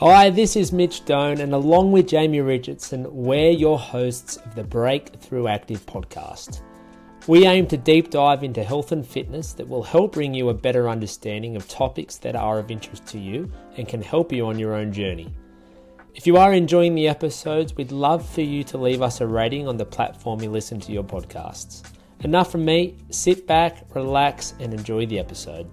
Hi, this is Mitch Doan, and along with Jamie Richardson, we're your hosts of the Breakthrough Active podcast. We aim to deep dive into health and fitness that will help bring you a better understanding of topics that are of interest to you and can help you on your own journey. If you are enjoying the episodes, we'd love for you to leave us a rating on the platform you listen to your podcasts. Enough from me, sit back, relax, and enjoy the episode.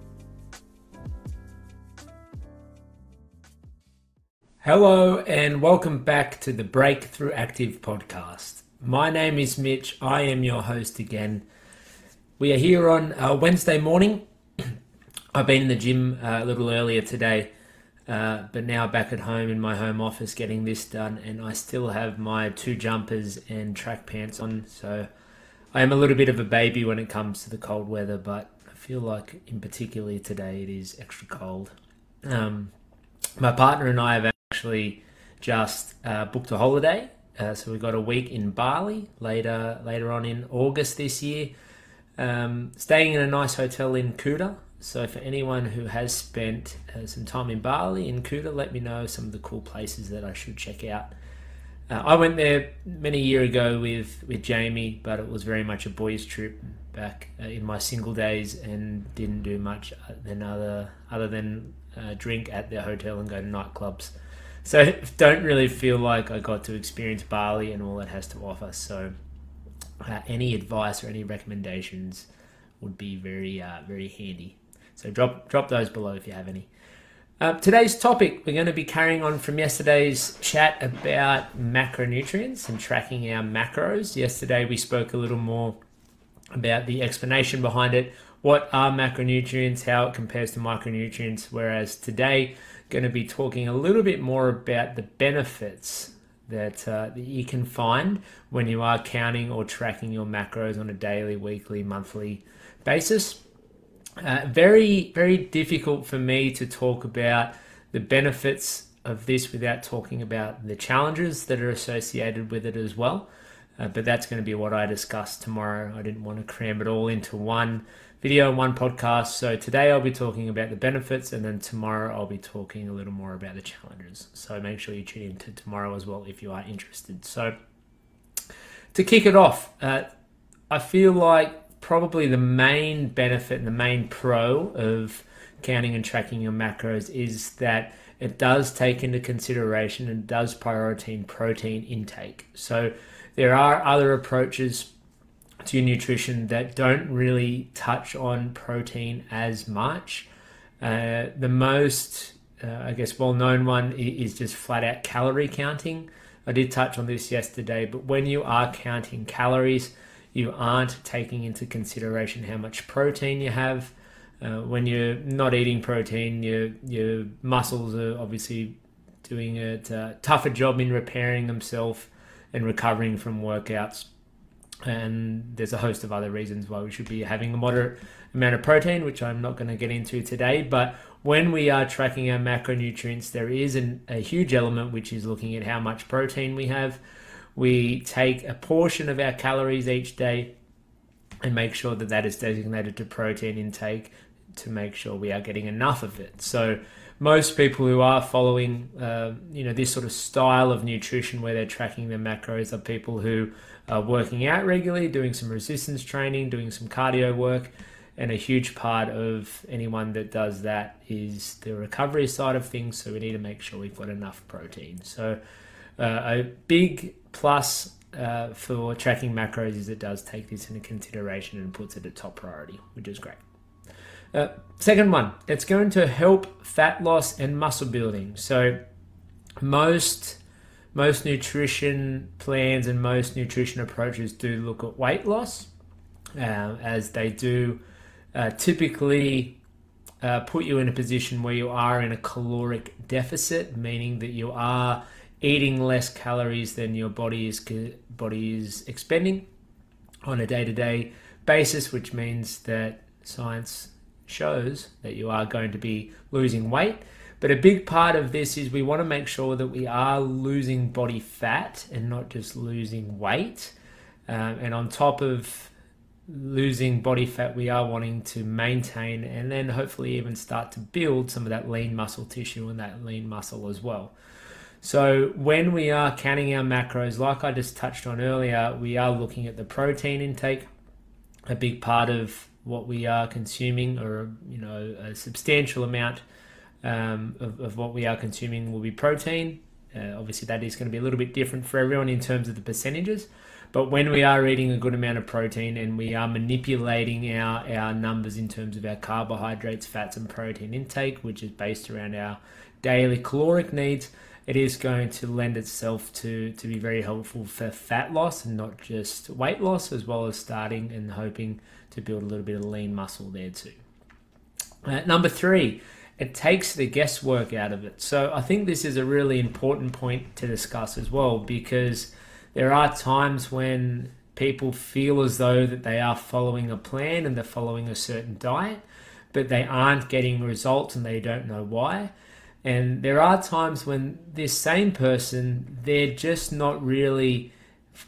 Hello, and welcome back to the Breakthrough Active podcast. My name is Mitch. I am your host again. We are here on uh, Wednesday morning. I've been in the gym uh, a little earlier today, uh, but now back at home in my home office getting this done, and I still have my two jumpers and track pants on. So I am a little bit of a baby when it comes to the cold weather, but I feel like, in particularly today, it is extra cold. Um, my partner and I have actually just uh, booked a holiday. Uh, so we got a week in Bali later later on in August this year. Um, staying in a nice hotel in Kuta. So for anyone who has spent uh, some time in Bali in Kuta, let me know some of the cool places that I should check out. Uh, I went there many year ago with with Jamie, but it was very much a boys' trip back uh, in my single days, and didn't do much uh, than other other than drink at the hotel and go to nightclubs. So don't really feel like I got to experience Bali and all it has to offer. So uh, any advice or any recommendations would be very uh, very handy. So drop drop those below if you have any. Uh, today's topic we're going to be carrying on from yesterday's chat about macronutrients and tracking our macros. Yesterday we spoke a little more about the explanation behind it. What are macronutrients? How it compares to micronutrients? Whereas today going to be talking a little bit more about the benefits that, uh, that you can find when you are counting or tracking your macros on a daily, weekly, monthly basis. Uh, very, very difficult for me to talk about the benefits of this without talking about the challenges that are associated with it as well. Uh, but that's going to be what I discuss tomorrow. I didn't want to cram it all into one video and one podcast. So today I'll be talking about the benefits, and then tomorrow I'll be talking a little more about the challenges. So make sure you tune in to tomorrow as well if you are interested. So to kick it off, uh, I feel like probably the main benefit and the main pro of counting and tracking your macros is that it does take into consideration and does prioritize protein intake. So there are other approaches to your nutrition that don't really touch on protein as much. Uh, the most, uh, I guess, well known one is just flat out calorie counting. I did touch on this yesterday, but when you are counting calories, you aren't taking into consideration how much protein you have. Uh, when you're not eating protein, your your muscles are obviously doing a tougher job in repairing themselves and recovering from workouts and there's a host of other reasons why we should be having a moderate amount of protein, which I'm not going to get into today. But when we are tracking our macronutrients, there is an, a huge element which is looking at how much protein we have. We take a portion of our calories each day and make sure that that is designated to protein intake to make sure we are getting enough of it. So most people who are following, uh, you know, this sort of style of nutrition where they're tracking their macros are people who are working out regularly, doing some resistance training, doing some cardio work. And a huge part of anyone that does that is the recovery side of things. So we need to make sure we've got enough protein. So uh, a big plus uh, for tracking macros is it does take this into consideration and puts it at top priority, which is great. Uh, second one, it's going to help fat loss and muscle building. So most most nutrition plans and most nutrition approaches do look at weight loss, uh, as they do uh, typically uh, put you in a position where you are in a caloric deficit, meaning that you are eating less calories than your body is body is expending on a day to day basis, which means that science shows that you are going to be losing weight. But a big part of this is we want to make sure that we are losing body fat and not just losing weight. Um, and on top of losing body fat, we are wanting to maintain and then hopefully even start to build some of that lean muscle tissue and that lean muscle as well. So, when we are counting our macros, like I just touched on earlier, we are looking at the protein intake. A big part of what we are consuming, or you know, a substantial amount um, of, of what we are consuming will be protein. Uh, obviously, that is going to be a little bit different for everyone in terms of the percentages. But when we are eating a good amount of protein and we are manipulating our, our numbers in terms of our carbohydrates, fats, and protein intake, which is based around our daily caloric needs, it is going to lend itself to, to be very helpful for fat loss and not just weight loss, as well as starting and hoping to build a little bit of lean muscle there too. Uh, number three, it takes the guesswork out of it. So I think this is a really important point to discuss as well because there are times when people feel as though that they are following a plan and they're following a certain diet, but they aren't getting results and they don't know why. And there are times when this same person, they're just not really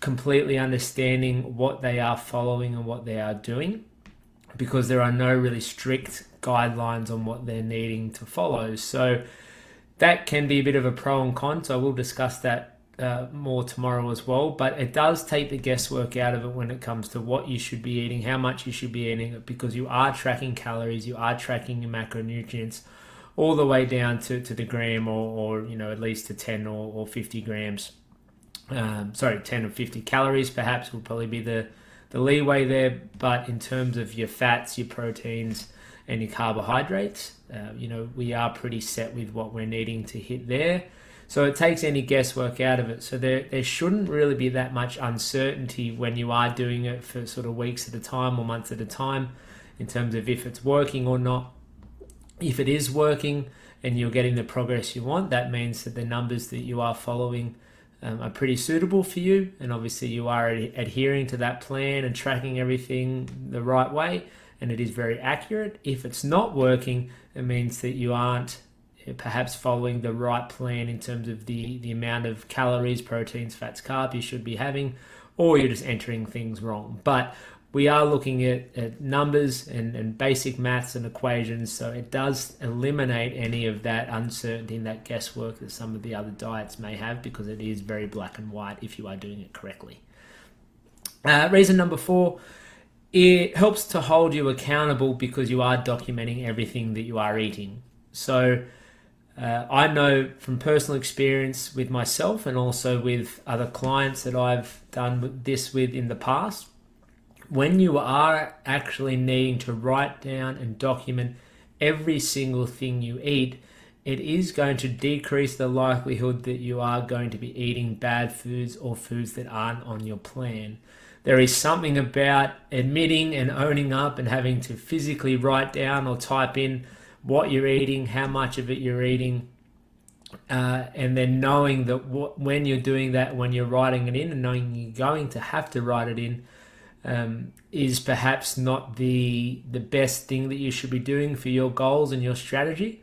completely understanding what they are following and what they are doing because there are no really strict guidelines on what they're needing to follow. So that can be a bit of a pro and con. So I will discuss that uh, more tomorrow as well. But it does take the guesswork out of it when it comes to what you should be eating, how much you should be eating, because you are tracking calories, you are tracking your macronutrients all the way down to, to the gram or, or you know at least to 10 or, or 50 grams. Um, sorry, 10 or 50 calories perhaps will probably be the, the leeway there. But in terms of your fats, your proteins, and your carbohydrates, uh, you know, we are pretty set with what we're needing to hit there. So it takes any guesswork out of it. So there, there shouldn't really be that much uncertainty when you are doing it for sort of weeks at a time or months at a time in terms of if it's working or not. If it is working and you're getting the progress you want, that means that the numbers that you are following um, are pretty suitable for you. And obviously, you are adhering to that plan and tracking everything the right way, and it is very accurate. If it's not working, it means that you aren't perhaps following the right plan in terms of the, the amount of calories, proteins, fats, carbs you should be having, or you're just entering things wrong. But we are looking at, at numbers and, and basic maths and equations, so it does eliminate any of that uncertainty and that guesswork that some of the other diets may have because it is very black and white if you are doing it correctly. Uh, reason number four it helps to hold you accountable because you are documenting everything that you are eating. So, uh, I know from personal experience with myself and also with other clients that I've done this with in the past, when you are actually needing to write down and document every single thing you eat, it is going to decrease the likelihood that you are going to be eating bad foods or foods that aren't on your plan. There is something about admitting and owning up and having to physically write down or type in what you're eating, how much of it you're eating, uh, and then knowing that when you're doing that, when you're writing it in, and knowing you're going to have to write it in, um, is perhaps not the the best thing that you should be doing for your goals and your strategy.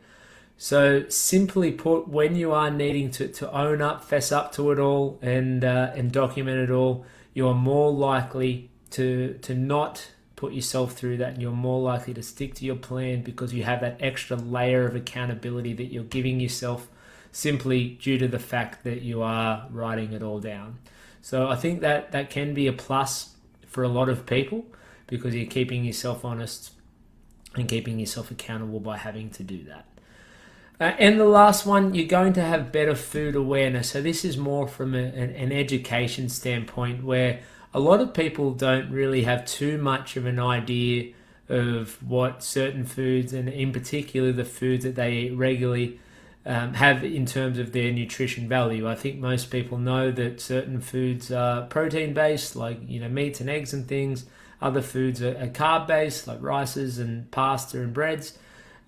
So simply put, when you are needing to, to own up, fess up to it all, and uh, and document it all, you are more likely to to not put yourself through that you're more likely to stick to your plan because you have that extra layer of accountability that you're giving yourself simply due to the fact that you are writing it all down. So I think that that can be a plus for a lot of people because you're keeping yourself honest and keeping yourself accountable by having to do that. Uh, and the last one, you're going to have better food awareness. So this is more from a, an, an education standpoint where a lot of people don't really have too much of an idea of what certain foods, and in particular the foods that they eat regularly, um, have in terms of their nutrition value. I think most people know that certain foods are protein based, like you know meats and eggs and things. Other foods are, are carb based, like rices and pasta and breads.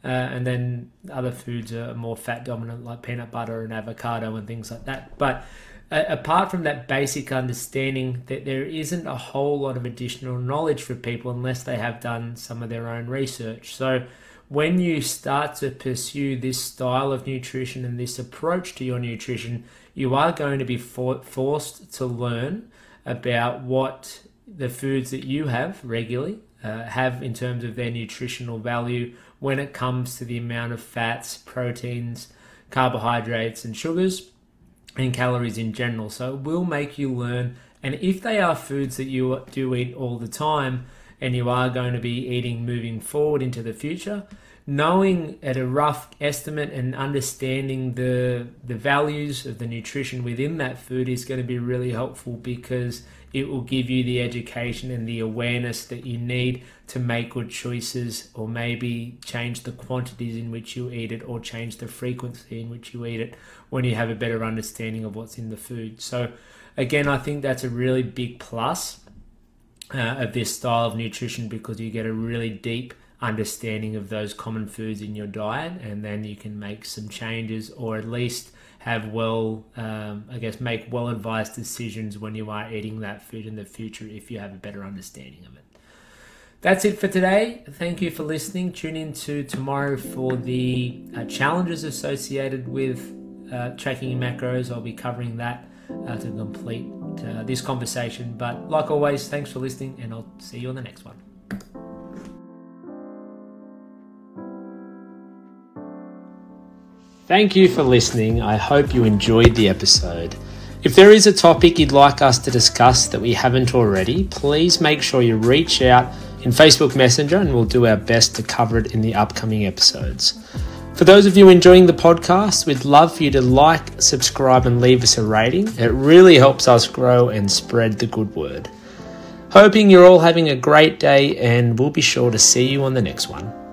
Uh, and then other foods are more fat dominant, like peanut butter and avocado and things like that. But uh, apart from that basic understanding that there isn't a whole lot of additional knowledge for people unless they have done some of their own research. So when you start to pursue this style of nutrition and this approach to your nutrition, you are going to be for- forced to learn about what the foods that you have regularly uh, have in terms of their nutritional value when it comes to the amount of fats, proteins, carbohydrates, and sugars, and calories in general. So it will make you learn. And if they are foods that you do eat all the time, and you are going to be eating moving forward into the future, knowing at a rough estimate and understanding the the values of the nutrition within that food is going to be really helpful because it will give you the education and the awareness that you need to make good choices or maybe change the quantities in which you eat it or change the frequency in which you eat it when you have a better understanding of what's in the food. So, again, I think that's a really big plus uh, of this style of nutrition because you get a really deep understanding of those common foods in your diet and then you can make some changes or at least have well, um, I guess, make well advised decisions when you are eating that food in the future if you have a better understanding of it. That's it for today. Thank you for listening. Tune in to tomorrow for the uh, challenges associated with uh, tracking macros. I'll be covering that uh, to complete uh, this conversation. But like always, thanks for listening, and I'll see you on the next one. Thank you for listening. I hope you enjoyed the episode. If there is a topic you'd like us to discuss that we haven't already, please make sure you reach out in Facebook Messenger and we'll do our best to cover it in the upcoming episodes. For those of you enjoying the podcast, we'd love for you to like, subscribe, and leave us a rating. It really helps us grow and spread the good word. Hoping you're all having a great day, and we'll be sure to see you on the next one.